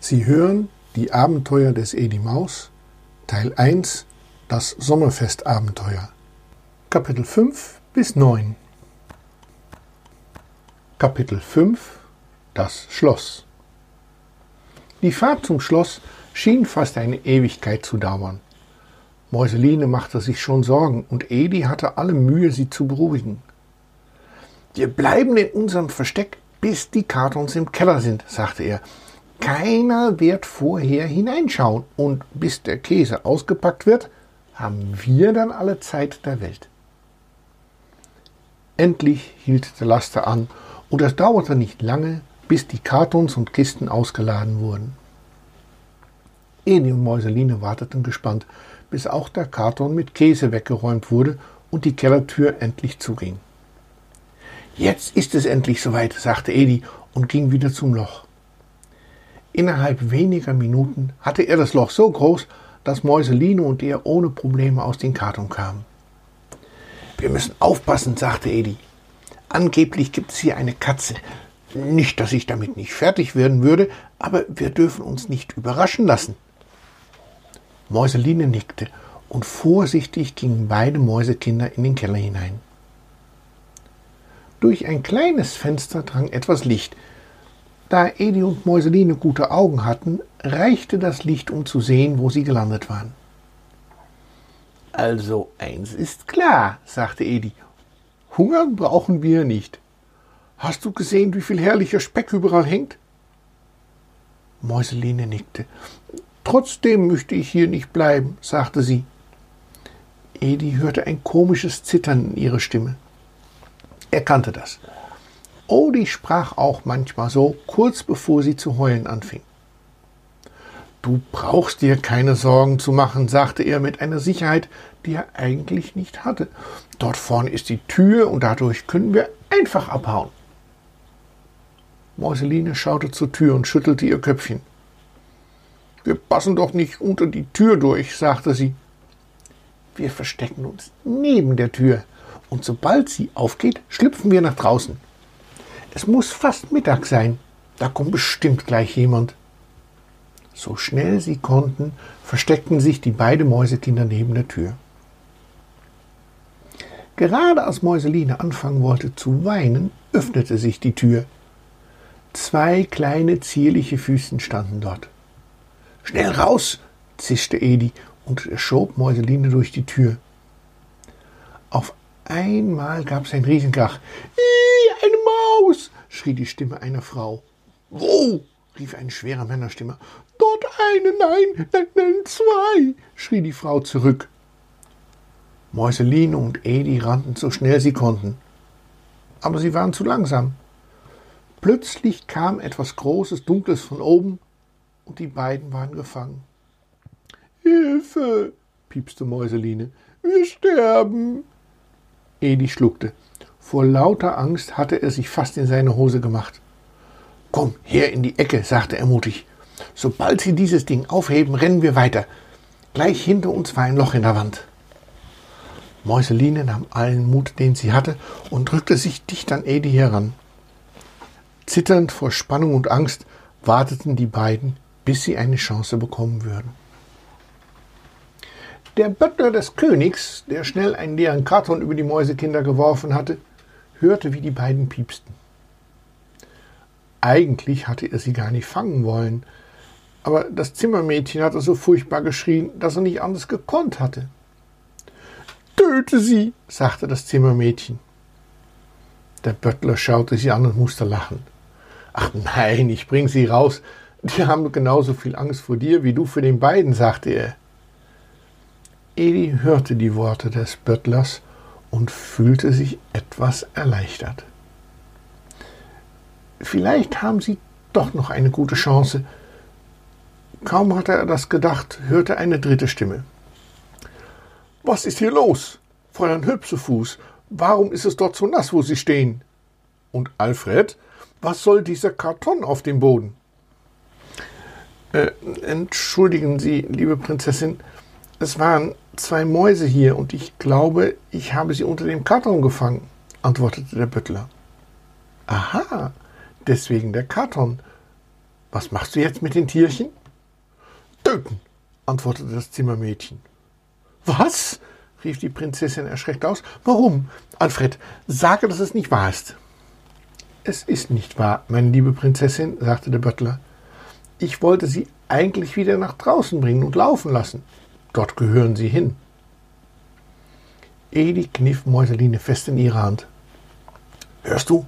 Sie hören die Abenteuer des Edi Maus, Teil 1, das Sommerfestabenteuer. Kapitel 5 bis 9. Kapitel 5 Das Schloss. Die Fahrt zum Schloss schien fast eine Ewigkeit zu dauern. Mäuseline machte sich schon Sorgen und Edi hatte alle Mühe, sie zu beruhigen. Wir bleiben in unserem Versteck, bis die Kartons im Keller sind, sagte er. Keiner wird vorher hineinschauen und bis der Käse ausgepackt wird, haben wir dann alle Zeit der Welt. Endlich hielt der Laster an und es dauerte nicht lange, bis die Kartons und Kisten ausgeladen wurden. Eni und Mäuseline warteten gespannt, bis auch der Karton mit Käse weggeräumt wurde und die Kellertür endlich zuging. Jetzt ist es endlich soweit, sagte Edi und ging wieder zum Loch. Innerhalb weniger Minuten hatte er das Loch so groß, dass Mäuseline und er ohne Probleme aus dem Karton kamen. Wir müssen aufpassen, sagte Edi. Angeblich gibt es hier eine Katze. Nicht, dass ich damit nicht fertig werden würde, aber wir dürfen uns nicht überraschen lassen. Mäuseline nickte und vorsichtig gingen beide Mäusekinder in den Keller hinein. Durch ein kleines Fenster drang etwas Licht, da Edi und Mäuseline gute Augen hatten, reichte das Licht, um zu sehen, wo sie gelandet waren. Also eins ist klar, sagte Edi. Hungern brauchen wir nicht. Hast du gesehen, wie viel herrlicher Speck überall hängt? Mäuseline nickte. Trotzdem möchte ich hier nicht bleiben, sagte sie. Edi hörte ein komisches Zittern in ihrer Stimme. Er kannte das. Odie sprach auch manchmal so, kurz bevor sie zu heulen anfing. Du brauchst dir keine Sorgen zu machen, sagte er mit einer Sicherheit, die er eigentlich nicht hatte. Dort vorne ist die Tür und dadurch können wir einfach abhauen. Mäuseline schaute zur Tür und schüttelte ihr Köpfchen. Wir passen doch nicht unter die Tür durch, sagte sie. Wir verstecken uns neben der Tür, und sobald sie aufgeht, schlüpfen wir nach draußen. Es muss fast Mittag sein. Da kommt bestimmt gleich jemand. So schnell sie konnten, versteckten sich die beiden Mäusekinder neben der Tür. Gerade als Mäuseline anfangen wollte zu weinen, öffnete sich die Tür. Zwei kleine zierliche Füßen standen dort. Schnell raus, zischte Edi und schob Mäuseline durch die Tür. Einmal gab es ein Riesenkrach. Ih, eine Maus! schrie die Stimme einer Frau. Wo? rief eine schwere Männerstimme. Dort eine, nein, nein, nein, zwei, schrie die Frau zurück. Mäuseline und Edi rannten so schnell sie konnten. Aber sie waren zu langsam. Plötzlich kam etwas Großes, Dunkles von oben, und die beiden waren gefangen. Hilfe, piepste Mäuseline, wir sterben. Edi schluckte. Vor lauter Angst hatte er sich fast in seine Hose gemacht. Komm, her in die Ecke, sagte er mutig. Sobald Sie dieses Ding aufheben, rennen wir weiter. Gleich hinter uns war ein Loch in der Wand. Mäuseline nahm allen Mut, den sie hatte, und drückte sich dicht an Edi heran. Zitternd vor Spannung und Angst warteten die beiden, bis sie eine Chance bekommen würden. Der Böttler des Königs, der schnell einen leeren Karton über die Mäusekinder geworfen hatte, hörte, wie die beiden piepsten. Eigentlich hatte er sie gar nicht fangen wollen, aber das Zimmermädchen hatte so furchtbar geschrien, dass er nicht anders gekonnt hatte. Töte sie, sagte das Zimmermädchen. Der Böttler schaute sie an und musste lachen. Ach nein, ich bring sie raus. Die haben genauso viel Angst vor dir wie du vor den beiden, sagte er. Edi hörte die Worte des Böttlers und fühlte sich etwas erleichtert. Vielleicht haben sie doch noch eine gute Chance. Kaum hatte er das gedacht, hörte eine dritte Stimme. Was ist hier los? Fräulein Hüpsefuß, warum ist es dort so nass, wo Sie stehen? Und Alfred, was soll dieser Karton auf dem Boden? Äh, entschuldigen Sie, liebe Prinzessin, es waren zwei Mäuse hier und ich glaube, ich habe sie unter dem Karton gefangen, antwortete der Büttler. Aha, deswegen der Karton. Was machst du jetzt mit den Tierchen? Töten, antwortete das Zimmermädchen. Was? rief die Prinzessin erschreckt aus. Warum? Alfred, sage, dass es nicht wahr ist. Es ist nicht wahr, meine liebe Prinzessin, sagte der Böttler. Ich wollte sie eigentlich wieder nach draußen bringen und laufen lassen. Dort gehören sie hin. Edi kniff Mäuseline fest in ihre Hand. Hörst du?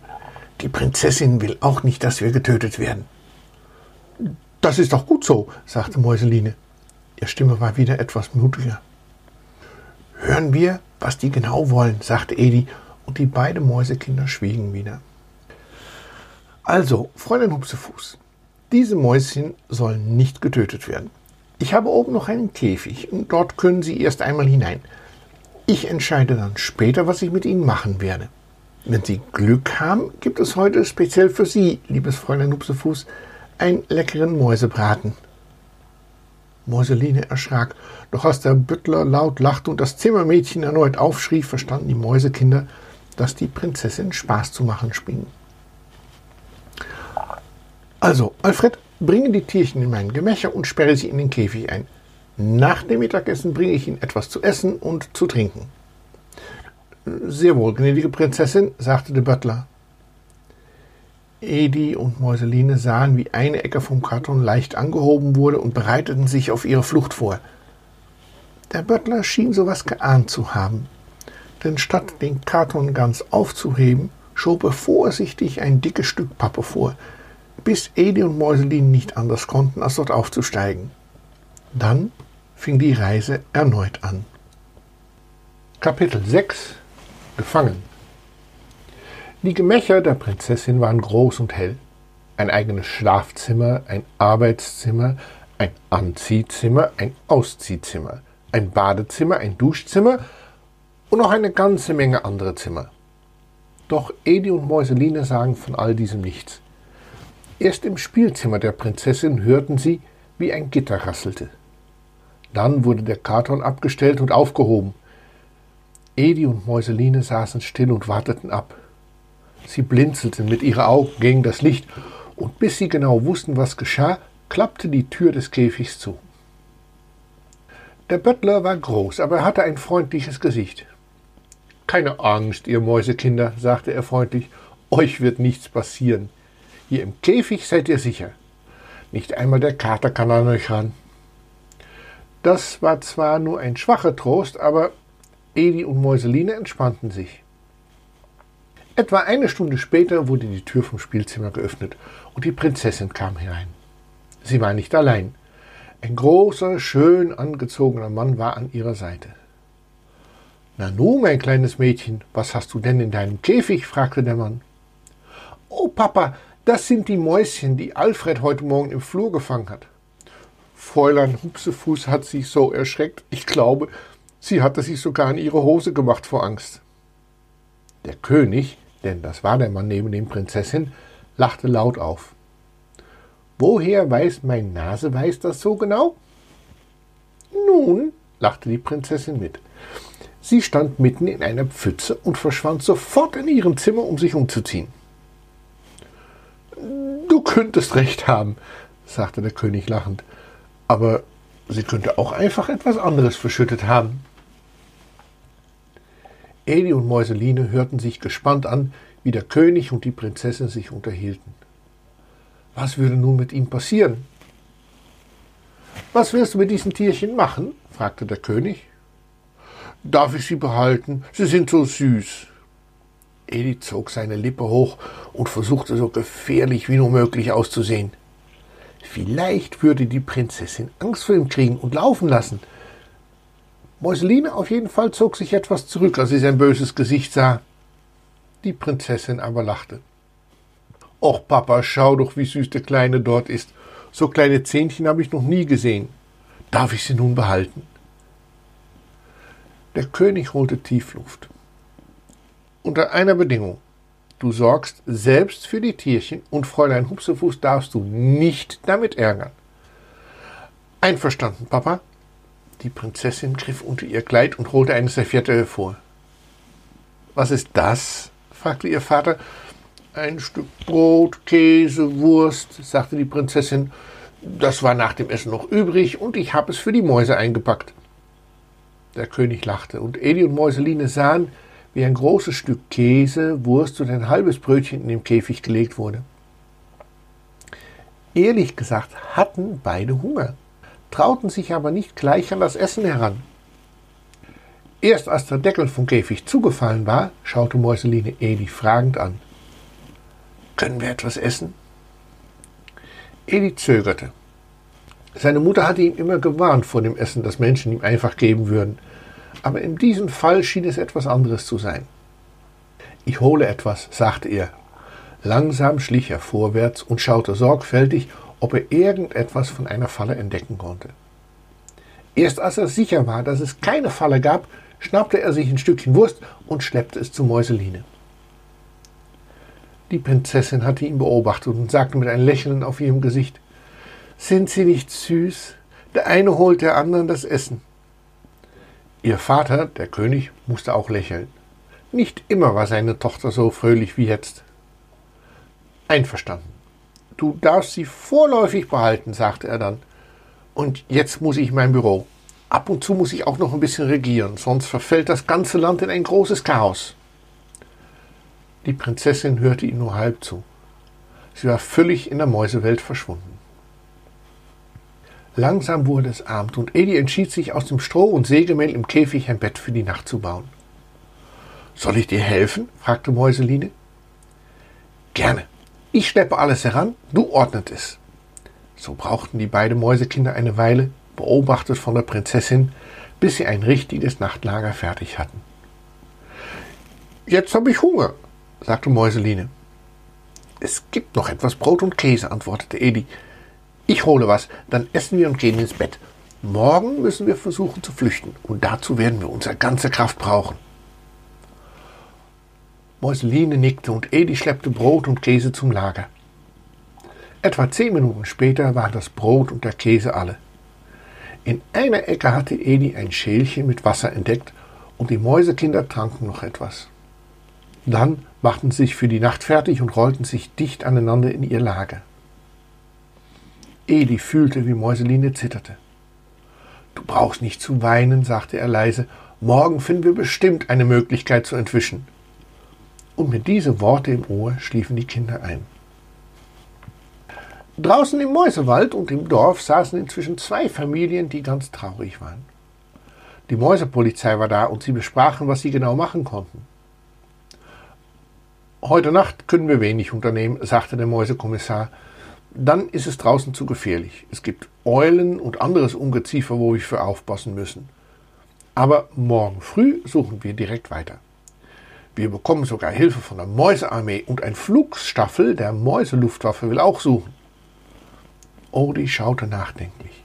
Die Prinzessin will auch nicht, dass wir getötet werden. Das ist doch gut so, sagte Mäuseline. Ihre Stimme war wieder etwas mutiger. Hören wir, was die genau wollen, sagte Edi, und die beiden Mäusekinder schwiegen wieder. Also, Fräulein Hupsefuß, diese Mäuschen sollen nicht getötet werden. Ich habe oben noch einen Käfig und dort können Sie erst einmal hinein. Ich entscheide dann später, was ich mit Ihnen machen werde. Wenn Sie Glück haben, gibt es heute speziell für Sie, liebes Fräulein Hupsefuß, einen leckeren Mäusebraten. Mäuseline erschrak, doch als der Büttler laut lachte und das Zimmermädchen erneut aufschrie, verstanden die Mäusekinder, dass die Prinzessin Spaß zu machen schien. Also, Alfred, bringe die Tierchen in mein Gemächer und sperre sie in den Käfig ein. Nach dem Mittagessen bringe ich ihnen etwas zu essen und zu trinken. Sehr wohl, gnädige Prinzessin, sagte der Butler. Edi und Mäuseline sahen, wie eine Ecke vom Karton leicht angehoben wurde und bereiteten sich auf ihre Flucht vor. Der Butler schien sowas geahnt zu haben, denn statt den Karton ganz aufzuheben, schob er vorsichtig ein dickes Stück Pappe vor, bis Edi und Mäuselin nicht anders konnten, als dort aufzusteigen. Dann fing die Reise erneut an. Kapitel 6 Gefangen Die Gemächer der Prinzessin waren groß und hell. Ein eigenes Schlafzimmer, ein Arbeitszimmer, ein Anziehzimmer, ein Ausziehzimmer, ein Badezimmer, ein Duschzimmer und noch eine ganze Menge andere Zimmer. Doch Edi und Mäuseline sagen von all diesem nichts. Erst im Spielzimmer der Prinzessin hörten sie, wie ein Gitter rasselte. Dann wurde der Karton abgestellt und aufgehoben. Edi und Mäuseline saßen still und warteten ab. Sie blinzelten mit ihren Augen gegen das Licht, und bis sie genau wussten, was geschah, klappte die Tür des Käfigs zu. Der Böttler war groß, aber er hatte ein freundliches Gesicht. Keine Angst, ihr Mäusekinder, sagte er freundlich, euch wird nichts passieren. Hier im Käfig seid ihr sicher. Nicht einmal der Kater kann an euch ran. Das war zwar nur ein schwacher Trost, aber Edi und Mäuseline entspannten sich. Etwa eine Stunde später wurde die Tür vom Spielzimmer geöffnet und die Prinzessin kam herein. Sie war nicht allein. Ein großer, schön angezogener Mann war an ihrer Seite. Nanu, mein kleines Mädchen, was hast du denn in deinem Käfig? fragte der Mann. Oh, Papa, das sind die Mäuschen, die Alfred heute Morgen im Flur gefangen hat. Fräulein Hupsefuß hat sich so erschreckt, ich glaube, sie hatte sich sogar in ihre Hose gemacht vor Angst. Der König, denn das war der Mann neben dem Prinzessin, lachte laut auf. Woher weiß mein Naseweiß das so genau? Nun, lachte die Prinzessin mit. Sie stand mitten in einer Pfütze und verschwand sofort in ihrem Zimmer, um sich umzuziehen. Du könntest recht haben, sagte der König lachend, aber sie könnte auch einfach etwas anderes verschüttet haben. Eli und Mäuseline hörten sich gespannt an, wie der König und die Prinzessin sich unterhielten. Was würde nun mit ihm passieren? Was wirst du mit diesen Tierchen machen? fragte der König. Darf ich sie behalten? Sie sind so süß. Edi zog seine Lippe hoch und versuchte so gefährlich wie nur möglich auszusehen. Vielleicht würde die Prinzessin Angst vor ihm kriegen und laufen lassen. Mäuseline auf jeden Fall zog sich etwas zurück, als sie sein böses Gesicht sah. Die Prinzessin aber lachte. Och, Papa, schau doch, wie süß der Kleine dort ist. So kleine Zähnchen habe ich noch nie gesehen. Darf ich sie nun behalten? Der König holte Tiefluft unter einer Bedingung. Du sorgst selbst für die Tierchen und Fräulein Hupsefuß darfst du nicht damit ärgern. Einverstanden, Papa? Die Prinzessin griff unter ihr Kleid und holte eine Serviette hervor. Was ist das? fragte ihr Vater. Ein Stück Brot, Käse, Wurst, sagte die Prinzessin. Das war nach dem Essen noch übrig und ich habe es für die Mäuse eingepackt. Der König lachte und Edi und Mäuseline sahen, wie ein großes Stück Käse, Wurst und ein halbes Brötchen in den Käfig gelegt wurde. Ehrlich gesagt hatten beide Hunger, trauten sich aber nicht gleich an das Essen heran. Erst als der Deckel vom Käfig zugefallen war, schaute Mäuseline Edi fragend an. Können wir etwas essen? Edi zögerte. Seine Mutter hatte ihm immer gewarnt vor dem Essen, das Menschen ihm einfach geben würden. Aber in diesem Fall schien es etwas anderes zu sein. Ich hole etwas, sagte er. Langsam schlich er vorwärts und schaute sorgfältig, ob er irgendetwas von einer Falle entdecken konnte. Erst als er sicher war, dass es keine Falle gab, schnappte er sich ein Stückchen Wurst und schleppte es zu Mäuseline. Die Prinzessin hatte ihn beobachtet und sagte mit einem Lächeln auf ihrem Gesicht Sind Sie nicht süß? Der eine holt der anderen das Essen. Ihr Vater, der König, musste auch lächeln. Nicht immer war seine Tochter so fröhlich wie jetzt. Einverstanden. Du darfst sie vorläufig behalten, sagte er dann. Und jetzt muss ich mein Büro. Ab und zu muss ich auch noch ein bisschen regieren, sonst verfällt das ganze Land in ein großes Chaos. Die Prinzessin hörte ihm nur halb zu. Sie war völlig in der Mäusewelt verschwunden. Langsam wurde es Abend und Edi entschied sich, aus dem Stroh und Sägemehl im Käfig ein Bett für die Nacht zu bauen. Soll ich dir helfen? fragte Mäuseline. Gerne. Ich schleppe alles heran, du ordnet es. So brauchten die beiden Mäusekinder eine Weile, beobachtet von der Prinzessin, bis sie ein richtiges Nachtlager fertig hatten. Jetzt habe ich Hunger, sagte Mäuseline. Es gibt noch etwas Brot und Käse, antwortete Edi. Ich hole was, dann essen wir und gehen ins Bett. Morgen müssen wir versuchen zu flüchten, und dazu werden wir unsere ganze Kraft brauchen. Mäuseline nickte und Edi schleppte Brot und Käse zum Lager. Etwa zehn Minuten später waren das Brot und der Käse alle. In einer Ecke hatte Edi ein Schälchen mit Wasser entdeckt und die Mäusekinder tranken noch etwas. Dann machten sie sich für die Nacht fertig und rollten sich dicht aneinander in ihr Lager. Edi fühlte, wie Mäuseline zitterte. Du brauchst nicht zu weinen, sagte er leise. Morgen finden wir bestimmt eine Möglichkeit zu entwischen. Und mit diesen Worten im Ohr schliefen die Kinder ein. Draußen im Mäusewald und im Dorf saßen inzwischen zwei Familien, die ganz traurig waren. Die Mäusepolizei war da und sie besprachen, was sie genau machen konnten. Heute Nacht können wir wenig unternehmen, sagte der Mäusekommissar. Dann ist es draußen zu gefährlich. Es gibt Eulen und anderes Ungeziefer, wo wir für aufpassen müssen. Aber morgen früh suchen wir direkt weiter. Wir bekommen sogar Hilfe von der Mäusearmee und ein Flugstaffel der Mäuseluftwaffe will auch suchen. Odi schaute nachdenklich.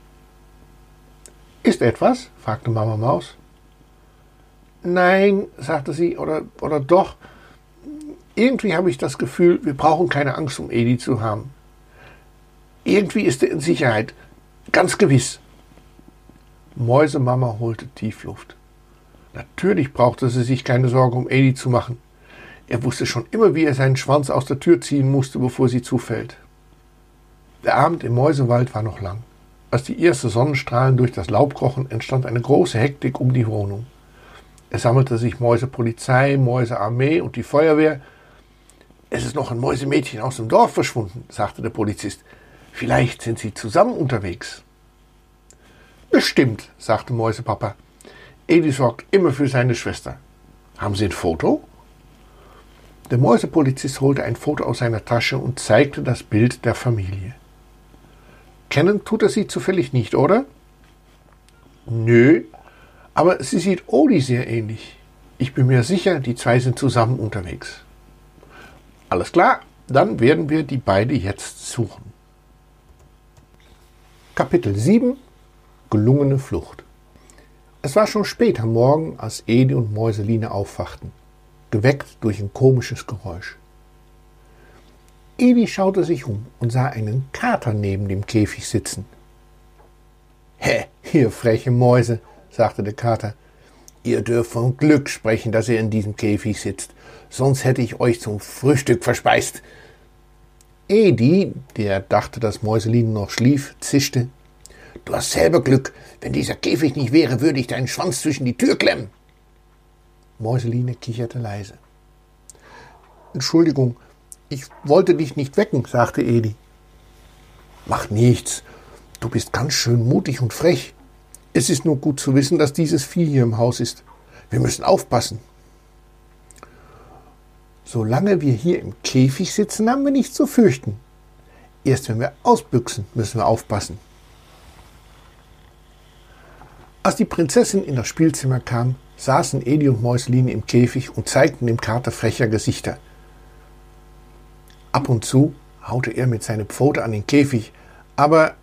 Ist etwas? fragte Mama Maus. Nein, sagte sie, oder, oder doch. Irgendwie habe ich das Gefühl, wir brauchen keine Angst um Edi zu haben. Irgendwie ist er in Sicherheit. Ganz gewiss. Mäusemama holte Tiefluft. Natürlich brauchte sie sich keine Sorge um Edi zu machen. Er wusste schon immer, wie er seinen Schwanz aus der Tür ziehen musste, bevor sie zufällt. Der Abend im Mäusewald war noch lang. Als die ersten Sonnenstrahlen durch das Laub krochen, entstand eine große Hektik um die Wohnung. Es sammelte sich Mäusepolizei, Mäusearmee und die Feuerwehr. Es ist noch ein Mäusemädchen aus dem Dorf verschwunden, sagte der Polizist. Vielleicht sind sie zusammen unterwegs. Bestimmt, sagte Mäusepapa. Edi sorgt immer für seine Schwester. Haben Sie ein Foto? Der Mäusepolizist holte ein Foto aus seiner Tasche und zeigte das Bild der Familie. Kennen tut er sie zufällig nicht, oder? Nö, aber sie sieht Odi sehr ähnlich. Ich bin mir sicher, die zwei sind zusammen unterwegs. Alles klar, dann werden wir die beiden jetzt suchen. Kapitel 7 Gelungene Flucht Es war schon spät am Morgen, als Edi und Mäuseline aufwachten, geweckt durch ein komisches Geräusch. Edi schaute sich um und sah einen Kater neben dem Käfig sitzen. Hä, ihr freche Mäuse, sagte der Kater. Ihr dürft von Glück sprechen, dass ihr in diesem Käfig sitzt, sonst hätte ich euch zum Frühstück verspeist. Edi, der dachte, dass Mäuseline noch schlief, zischte. Du hast selber Glück. Wenn dieser Käfig nicht wäre, würde ich deinen Schwanz zwischen die Tür klemmen. Mäuseline kicherte leise. Entschuldigung, ich wollte dich nicht wecken, sagte Edi. Mach nichts. Du bist ganz schön mutig und frech. Es ist nur gut zu wissen, dass dieses Vieh hier im Haus ist. Wir müssen aufpassen. Solange wir hier im Käfig sitzen, haben wir nichts zu fürchten. Erst wenn wir ausbüchsen, müssen wir aufpassen. Als die Prinzessin in das Spielzimmer kam, saßen Edi und Mäuseline im Käfig und zeigten dem Kater frecher Gesichter. Ab und zu haute er mit seiner Pfote an den Käfig, aber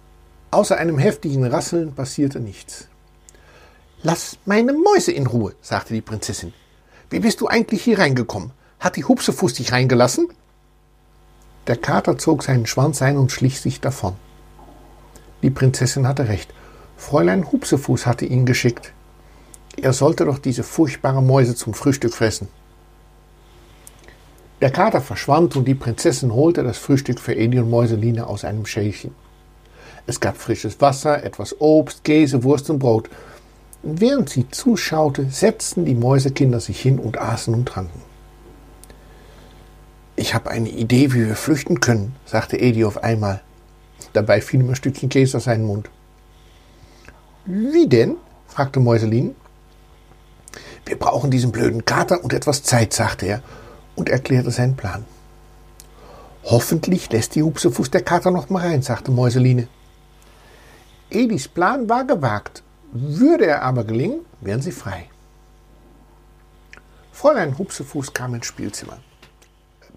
außer einem heftigen Rasseln passierte nichts. Lass meine Mäuse in Ruhe, sagte die Prinzessin. Wie bist du eigentlich hier reingekommen? Hat die Hupsefuß dich reingelassen? Der Kater zog seinen Schwanz ein und schlich sich davon. Die Prinzessin hatte recht. Fräulein Hupsefuß hatte ihn geschickt. Er sollte doch diese furchtbare Mäuse zum Frühstück fressen. Der Kater verschwand und die Prinzessin holte das Frühstück für Edi und Mäuseline aus einem Schälchen. Es gab frisches Wasser, etwas Obst, Käse, Wurst und Brot. Während sie zuschaute, setzten die Mäusekinder sich hin und aßen und tranken. Ich habe eine Idee, wie wir flüchten können, sagte Edi auf einmal. Dabei fiel ihm ein Stückchen Käse aus seinem Mund. Wie denn? fragte Mäuselin. Wir brauchen diesen blöden Kater und etwas Zeit, sagte er und erklärte seinen Plan. Hoffentlich lässt die Hupsefuß der Kater noch mal rein, sagte Mäuseline. Edis Plan war gewagt. Würde er aber gelingen, wären sie frei. Fräulein Hupsefuß kam ins Spielzimmer.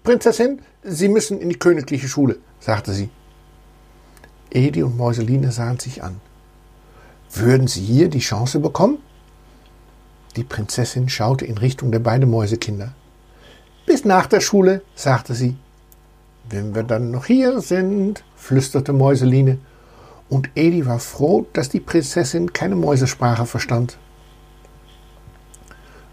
Prinzessin, Sie müssen in die königliche Schule, sagte sie. Edi und Mäuseline sahen sich an. Würden Sie hier die Chance bekommen? Die Prinzessin schaute in Richtung der beiden Mäusekinder. Bis nach der Schule, sagte sie. Wenn wir dann noch hier sind, flüsterte Mäuseline, und Edi war froh, dass die Prinzessin keine Mäusesprache verstand.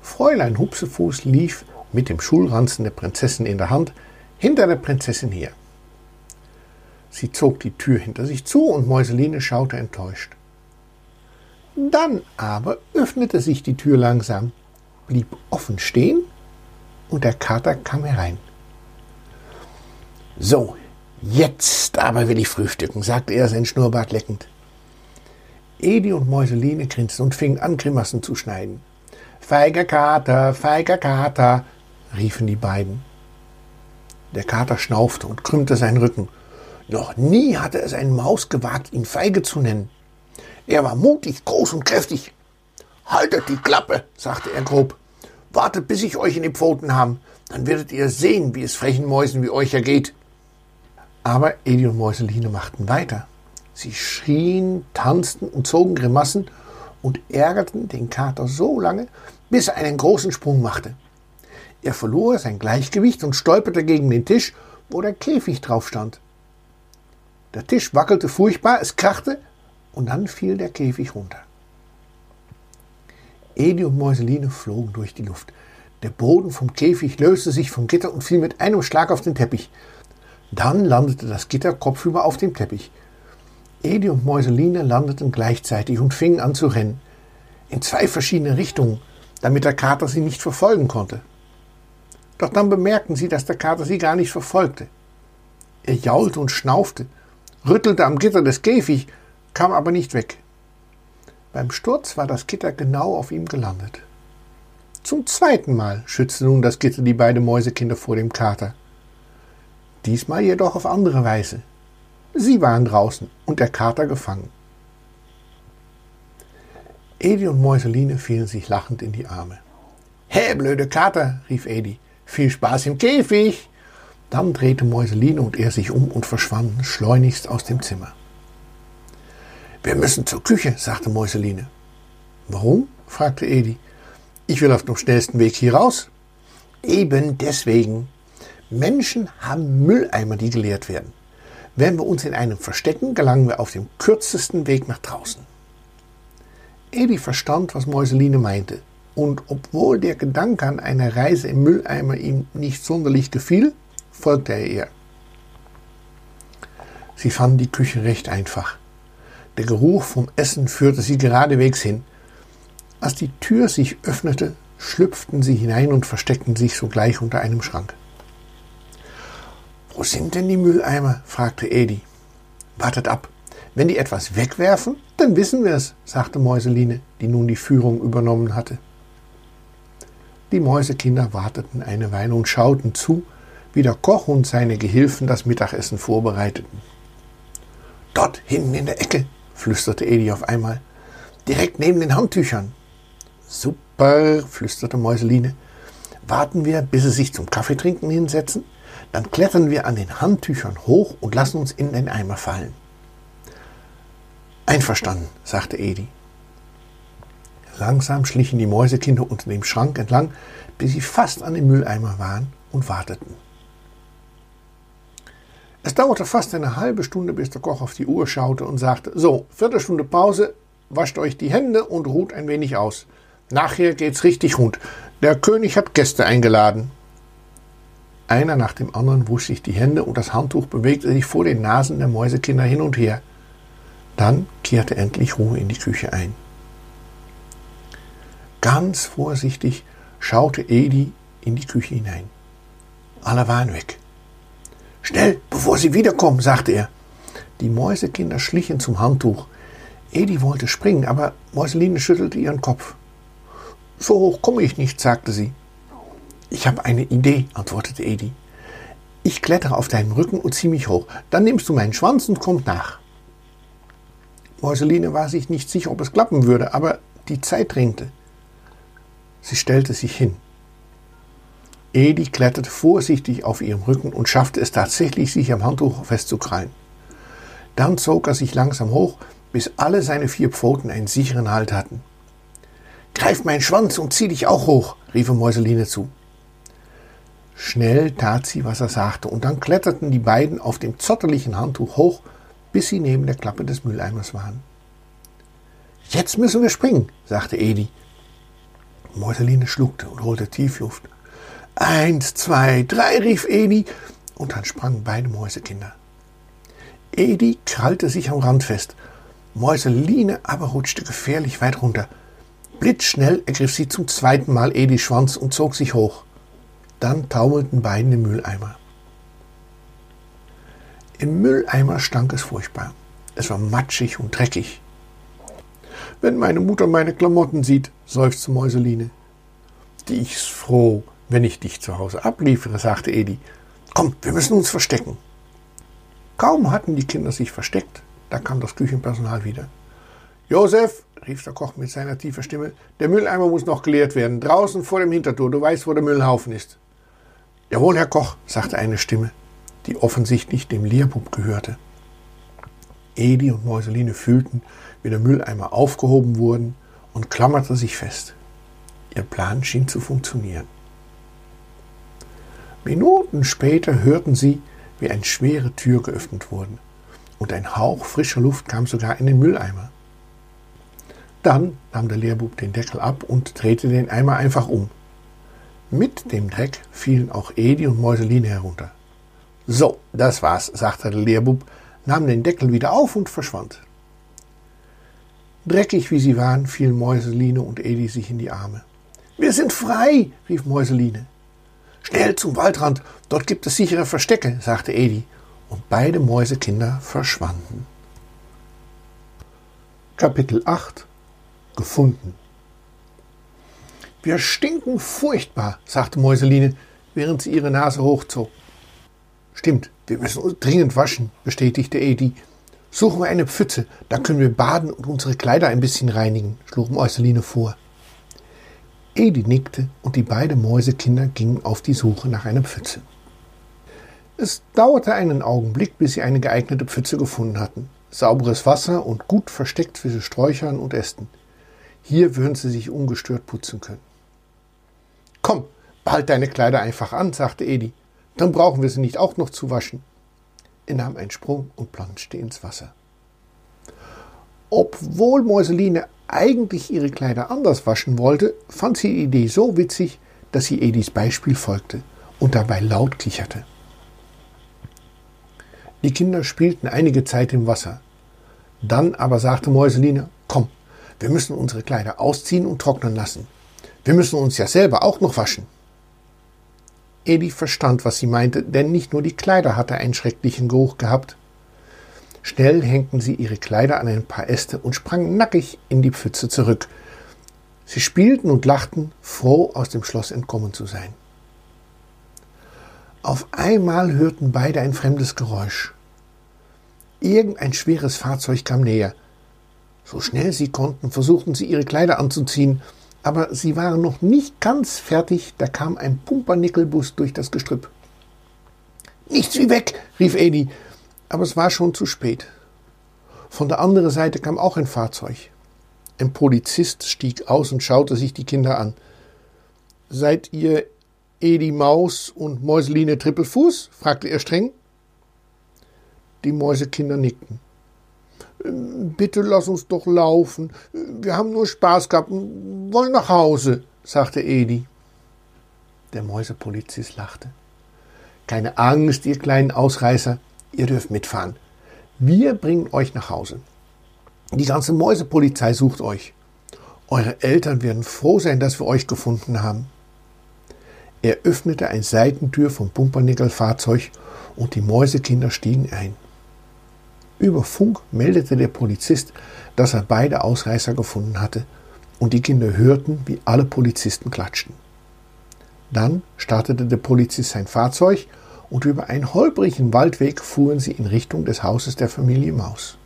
Fräulein Hupsefuß lief mit dem Schulranzen der Prinzessin in der Hand hinter der Prinzessin her. Sie zog die Tür hinter sich zu und Mäuseline schaute enttäuscht. Dann aber öffnete sich die Tür langsam, blieb offen stehen und der Kater kam herein. So, jetzt aber will ich frühstücken, sagte er, sein Schnurrbart leckend. Edi und Mäuseline grinsten und fingen an, Grimassen zu schneiden. Feiger Kater, feiger Kater, riefen die beiden. Der Kater schnaufte und krümmte seinen Rücken. Noch nie hatte es ein Maus gewagt, ihn feige zu nennen. Er war mutig, groß und kräftig. Haltet die Klappe, sagte er grob. Wartet, bis ich euch in die Pfoten habe, dann werdet ihr sehen, wie es frechen Mäusen wie euch ergeht. Aber Edi und Mäuseline machten weiter. Sie schrien, tanzten und zogen Grimassen und ärgerten den Kater so lange, bis er einen großen Sprung machte. Er verlor sein Gleichgewicht und stolperte gegen den Tisch, wo der Käfig drauf stand. Der Tisch wackelte furchtbar, es krachte und dann fiel der Käfig runter. Edi und Mäuseline flogen durch die Luft. Der Boden vom Käfig löste sich vom Gitter und fiel mit einem Schlag auf den Teppich. Dann landete das Gitter kopfüber auf dem Teppich. Edi und Mäuseline landeten gleichzeitig und fingen an zu rennen. In zwei verschiedene Richtungen, damit der Kater sie nicht verfolgen konnte. Doch dann bemerkten sie, dass der Kater sie gar nicht verfolgte. Er jaulte und schnaufte, rüttelte am Gitter des Käfig, kam aber nicht weg. Beim Sturz war das Gitter genau auf ihm gelandet. Zum zweiten Mal schützte nun das Gitter die beiden Mäusekinder vor dem Kater. Diesmal jedoch auf andere Weise. Sie waren draußen und der Kater gefangen. Edi und Mäuseline fielen sich lachend in die Arme. Hä, blöde Kater, rief Edi. Viel Spaß im Käfig! Dann drehte Mäuseline und er sich um und verschwanden schleunigst aus dem Zimmer. Wir müssen zur Küche, sagte Mäuseline. Warum? fragte Edi. Ich will auf dem schnellsten Weg hier raus. Eben deswegen. Menschen haben Mülleimer, die geleert werden. Wenn wir uns in einem verstecken, gelangen wir auf dem kürzesten Weg nach draußen. Edi verstand, was Mäuseline meinte. Und obwohl der Gedanke an eine Reise im Mülleimer ihm nicht sonderlich gefiel, folgte er ihr. Sie fanden die Küche recht einfach. Der Geruch vom Essen führte sie geradewegs hin. Als die Tür sich öffnete, schlüpften sie hinein und versteckten sich sogleich unter einem Schrank. Wo sind denn die Mülleimer? fragte Edi. Wartet ab. Wenn die etwas wegwerfen, dann wissen wir es, sagte Mäuseline, die nun die Führung übernommen hatte. Die Mäusekinder warteten eine Weile und schauten zu, wie der Koch und seine Gehilfen das Mittagessen vorbereiteten. Dort hinten in der Ecke, flüsterte Edi auf einmal, direkt neben den Handtüchern. Super, flüsterte Mäuseline. Warten wir, bis sie sich zum Kaffeetrinken hinsetzen? Dann klettern wir an den Handtüchern hoch und lassen uns in den Eimer fallen. Einverstanden, sagte Edi. Langsam schlichen die Mäusekinder unter dem Schrank entlang, bis sie fast an dem Mülleimer waren und warteten. Es dauerte fast eine halbe Stunde, bis der Koch auf die Uhr schaute und sagte: So, Viertelstunde Pause, wascht euch die Hände und ruht ein wenig aus. Nachher geht's richtig rund. Der König hat Gäste eingeladen. Einer nach dem anderen wusch sich die Hände und das Handtuch bewegte sich vor den Nasen der Mäusekinder hin und her. Dann kehrte endlich Ruhe in die Küche ein. Ganz vorsichtig schaute Edi in die Küche hinein. Alle waren weg. Schnell, bevor sie wiederkommen, sagte er. Die Mäusekinder schlichen zum Handtuch. Edi wollte springen, aber Mäuseline schüttelte ihren Kopf. So hoch komme ich nicht, sagte sie. Ich habe eine Idee, antwortete Edi. Ich klettere auf deinem Rücken und zieh mich hoch. Dann nimmst du meinen Schwanz und kommst nach. Mäuseline war sich nicht sicher, ob es klappen würde, aber die Zeit drängte. Sie stellte sich hin. Edi kletterte vorsichtig auf ihrem Rücken und schaffte es tatsächlich, sich am Handtuch festzukrallen. Dann zog er sich langsam hoch, bis alle seine vier Pfoten einen sicheren Halt hatten. Greif meinen Schwanz und zieh dich auch hoch, rief er Mäuseline zu. Schnell tat sie, was er sagte, und dann kletterten die beiden auf dem zotterlichen Handtuch hoch, bis sie neben der Klappe des Mülleimers waren. Jetzt müssen wir springen, sagte Edi. Mäuseline schluckte und holte Tiefluft. Eins, zwei, drei, rief Edi, und dann sprangen beide Mäusekinder. Edi krallte sich am Rand fest. Mäuseline aber rutschte gefährlich weit runter. Blitzschnell ergriff sie zum zweiten Mal Edis Schwanz und zog sich hoch. Dann taumelten beiden im Mülleimer. Im Mülleimer stank es furchtbar. Es war matschig und dreckig. Wenn meine Mutter meine Klamotten sieht, seufzte Mäuseline. Die ist froh, wenn ich dich zu Hause abliefere, sagte Edi. Komm, wir müssen uns verstecken. Kaum hatten die Kinder sich versteckt, da kam das Küchenpersonal wieder. Josef, rief der Koch mit seiner tiefen Stimme, der Mülleimer muss noch geleert werden. Draußen vor dem Hintertor, du weißt, wo der Müllhaufen ist. Jawohl, Herr Koch, sagte eine Stimme, die offensichtlich dem Lehrbub gehörte. Edi und Mäuseline fühlten, wie der Mülleimer aufgehoben wurden und klammerte sich fest. Ihr Plan schien zu funktionieren. Minuten später hörten sie, wie eine schwere Tür geöffnet wurde, und ein Hauch frischer Luft kam sogar in den Mülleimer. Dann nahm der Lehrbub den Deckel ab und drehte den Eimer einfach um. Mit dem Dreck fielen auch Edi und Mäuseline herunter. So, das war's, sagte der Lehrbub, nahm den Deckel wieder auf und verschwand. Dreckig wie sie waren, fielen Mäuseline und Edi sich in die Arme. Wir sind frei, rief Mäuseline. Schnell zum Waldrand, dort gibt es sichere Verstecke, sagte Edi, und beide Mäusekinder verschwanden. Kapitel 8 Gefunden Wir stinken furchtbar, sagte Mäuseline, während sie ihre Nase hochzog. Stimmt, wir müssen uns dringend waschen, bestätigte Edi. Suchen wir eine Pfütze, da können wir baden und unsere Kleider ein bisschen reinigen, schlug Mäuseline vor. Edi nickte und die beiden Mäusekinder gingen auf die Suche nach einer Pfütze. Es dauerte einen Augenblick, bis sie eine geeignete Pfütze gefunden hatten. Sauberes Wasser und gut versteckt zwischen Sträuchern und Ästen. Hier würden sie sich ungestört putzen können. Komm, behalt deine Kleider einfach an, sagte Edi. Dann brauchen wir sie nicht auch noch zu waschen. Er nahm einen Sprung und planschte ins Wasser. Obwohl Mäuseline eigentlich ihre Kleider anders waschen wollte, fand sie die Idee so witzig, dass sie Edis Beispiel folgte und dabei laut kicherte. Die Kinder spielten einige Zeit im Wasser. Dann aber sagte Mäuseline, komm, wir müssen unsere Kleider ausziehen und trocknen lassen. Wir müssen uns ja selber auch noch waschen. Edi verstand, was sie meinte, denn nicht nur die Kleider hatte einen schrecklichen Geruch gehabt. Schnell hängten sie ihre Kleider an ein paar Äste und sprangen nackig in die Pfütze zurück. Sie spielten und lachten, froh aus dem Schloss entkommen zu sein. Auf einmal hörten beide ein fremdes Geräusch. Irgendein schweres Fahrzeug kam näher. So schnell sie konnten, versuchten sie ihre Kleider anzuziehen, aber sie waren noch nicht ganz fertig, da kam ein Pumpernickelbus durch das Gestrüpp. Nichts wie weg, rief Edi, aber es war schon zu spät. Von der anderen Seite kam auch ein Fahrzeug. Ein Polizist stieg aus und schaute sich die Kinder an. Seid ihr Edi Maus und Mäuseline Trippelfuß? fragte er streng. Die Mäusekinder nickten. Bitte lass uns doch laufen. Wir haben nur Spaß gehabt und wollen nach Hause, sagte Edi. Der Mäusepolizist lachte. Keine Angst, ihr kleinen Ausreißer, ihr dürft mitfahren. Wir bringen euch nach Hause. Die ganze Mäusepolizei sucht euch. Eure Eltern werden froh sein, dass wir euch gefunden haben. Er öffnete eine Seitentür vom Pumpernickel-Fahrzeug und die Mäusekinder stiegen ein. Über Funk meldete der Polizist, dass er beide Ausreißer gefunden hatte, und die Kinder hörten, wie alle Polizisten klatschten. Dann startete der Polizist sein Fahrzeug und über einen holprigen Waldweg fuhren sie in Richtung des Hauses der Familie Maus.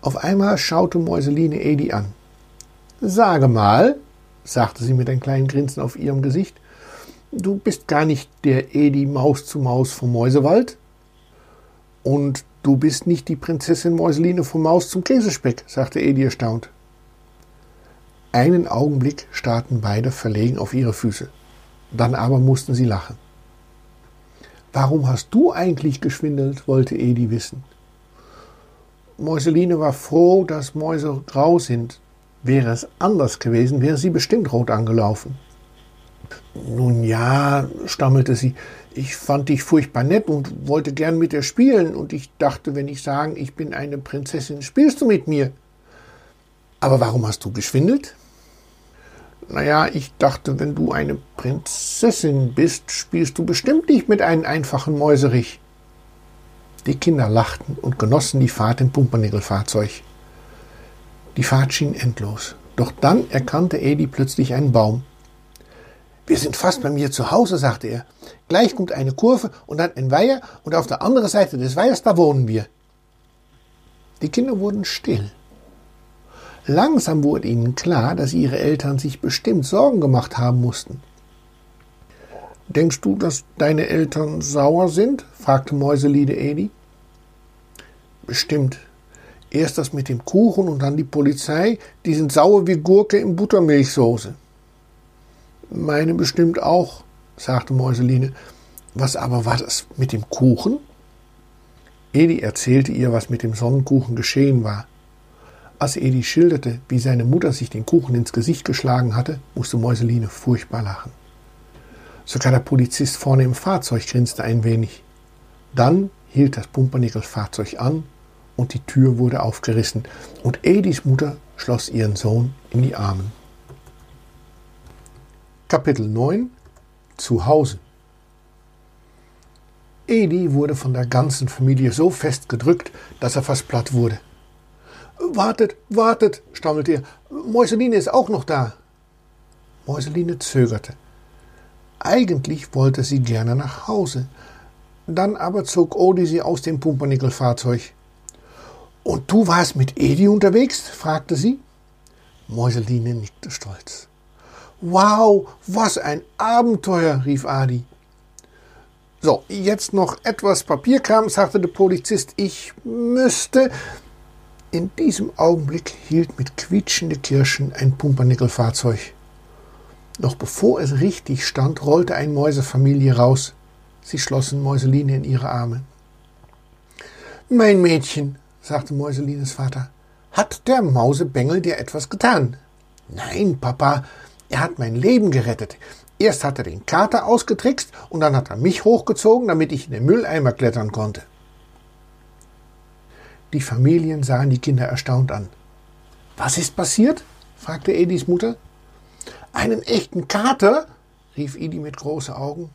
Auf einmal schaute Mäuseline Edi an. Sage mal, sagte sie mit einem kleinen Grinsen auf ihrem Gesicht, du bist gar nicht der Edi Maus zu Maus vom Mäusewald? Und Du bist nicht die Prinzessin Mäuseline vom Maus zum Käsespeck, sagte Edi erstaunt. Einen Augenblick starrten beide verlegen auf ihre Füße. Dann aber mussten sie lachen. Warum hast du eigentlich geschwindelt? wollte Edi wissen. Mäuseline war froh, dass Mäuse grau sind. Wäre es anders gewesen, wäre sie bestimmt rot angelaufen. Nun ja, stammelte sie, ich fand dich furchtbar nett und wollte gern mit dir spielen, und ich dachte, wenn ich sagen, ich bin eine Prinzessin, spielst du mit mir. Aber warum hast du geschwindelt? Naja, ich dachte, wenn du eine Prinzessin bist, spielst du bestimmt nicht mit einem einfachen Mäuserich. Die Kinder lachten und genossen die Fahrt im Pumpernickelfahrzeug. Die Fahrt schien endlos. Doch dann erkannte Edi plötzlich einen Baum. Wir sind fast bei mir zu Hause, sagte er. Gleich kommt eine Kurve und dann ein Weiher und auf der anderen Seite des Weihers, da wohnen wir. Die Kinder wurden still. Langsam wurde ihnen klar, dass ihre Eltern sich bestimmt Sorgen gemacht haben mussten. Denkst du, dass deine Eltern sauer sind? fragte Mäuseline Edi. Bestimmt. Erst das mit dem Kuchen und dann die Polizei, die sind sauer wie Gurke in Buttermilchsoße. Meine bestimmt auch, sagte Mäuseline. Was aber war das mit dem Kuchen? Edi erzählte ihr, was mit dem Sonnenkuchen geschehen war. Als Edi schilderte, wie seine Mutter sich den Kuchen ins Gesicht geschlagen hatte, musste Mäuseline furchtbar lachen. Sogar der Polizist vorne im Fahrzeug grinste ein wenig. Dann hielt das Pumpernickel-Fahrzeug an und die Tür wurde aufgerissen und Edis Mutter schloss ihren Sohn in die Armen. Kapitel 9 Zu Hause Edi wurde von der ganzen Familie so fest gedrückt, dass er fast platt wurde. Wartet, wartet, stammelte er. Mäuseline ist auch noch da. Mäuseline zögerte. Eigentlich wollte sie gerne nach Hause. Dann aber zog Odi sie aus dem Pumpernickel-Fahrzeug. Und du warst mit Edi unterwegs? fragte sie. Mäuseline nickte stolz. Wow, was ein Abenteuer, rief Adi. So, jetzt noch etwas Papierkram, sagte der Polizist. Ich müsste. In diesem Augenblick hielt mit quietschende Kirschen ein Pumpernickelfahrzeug. Noch bevor es richtig stand, rollte eine Mäusefamilie raus. Sie schlossen Mäuseline in ihre Arme. Mein Mädchen, sagte Mäuselines Vater, Hat der Mausebengel dir etwas getan? Nein, Papa, er hat mein Leben gerettet. Erst hat er den Kater ausgetrickst und dann hat er mich hochgezogen, damit ich in den Mülleimer klettern konnte. Die Familien sahen die Kinder erstaunt an. Was ist passiert? fragte Edis Mutter. Einen echten Kater? rief Edi mit großen Augen.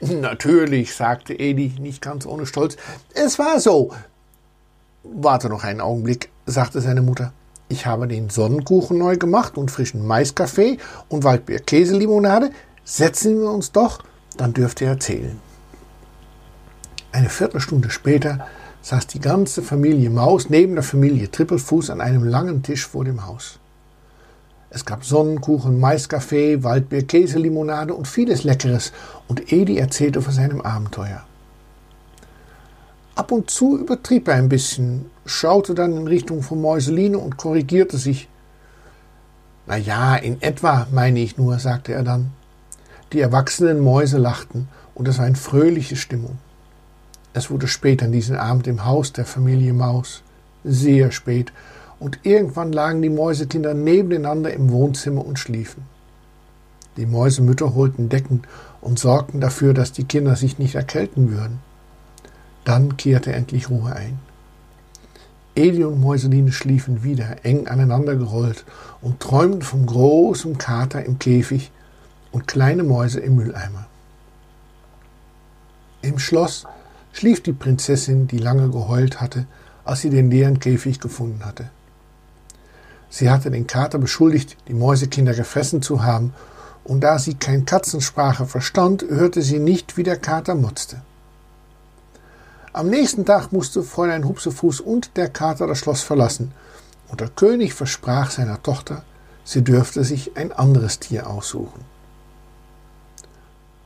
Natürlich, sagte Edi nicht ganz ohne Stolz. Es war so. Warte noch einen Augenblick, sagte seine Mutter. Ich habe den Sonnenkuchen neu gemacht und frischen Maiskaffee und Waldbeer-Käselimonade. Setzen wir uns doch, dann dürft ihr erzählen. Eine Viertelstunde später saß die ganze Familie Maus neben der Familie Trippelfuß an einem langen Tisch vor dem Haus. Es gab Sonnenkuchen, Maiskaffee, Waldbier, Käselimonade und vieles Leckeres, und Edi erzählte von seinem Abenteuer. Ab und zu übertrieb er ein bisschen, schaute dann in Richtung von Mäuseline und korrigierte sich. Na ja, in etwa, meine ich nur, sagte er dann. Die erwachsenen Mäuse lachten, und es war eine fröhliche Stimmung. Es wurde spät an diesem Abend im Haus der Familie Maus, sehr spät, und irgendwann lagen die Mäusekinder nebeneinander im Wohnzimmer und schliefen. Die Mäusemütter holten Decken und sorgten dafür, dass die Kinder sich nicht erkälten würden. Dann kehrte endlich Ruhe ein. Edi und Mäuseline schliefen wieder, eng aneinander gerollt und träumten vom großen Kater im Käfig und kleine Mäuse im Mülleimer. Im Schloss schlief die Prinzessin, die lange geheult hatte, als sie den leeren Käfig gefunden hatte. Sie hatte den Kater beschuldigt, die Mäusekinder gefressen zu haben, und da sie kein Katzensprache verstand, hörte sie nicht, wie der Kater motzte. Am nächsten Tag musste Fräulein Hupsefuß und der Kater das Schloss verlassen, und der König versprach seiner Tochter, sie dürfte sich ein anderes Tier aussuchen.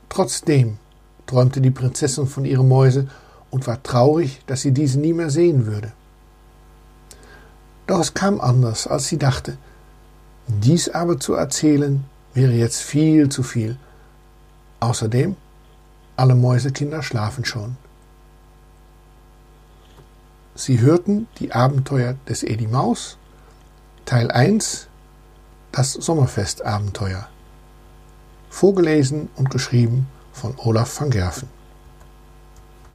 Trotzdem träumte die Prinzessin von ihren Mäuse und war traurig, dass sie diese nie mehr sehen würde. Doch es kam anders, als sie dachte. Dies aber zu erzählen, wäre jetzt viel zu viel. Außerdem, alle Mäusekinder schlafen schon. Sie hörten die Abenteuer des Edi Maus, Teil 1, das Sommerfestabenteuer. Vorgelesen und geschrieben von Olaf van Gerven.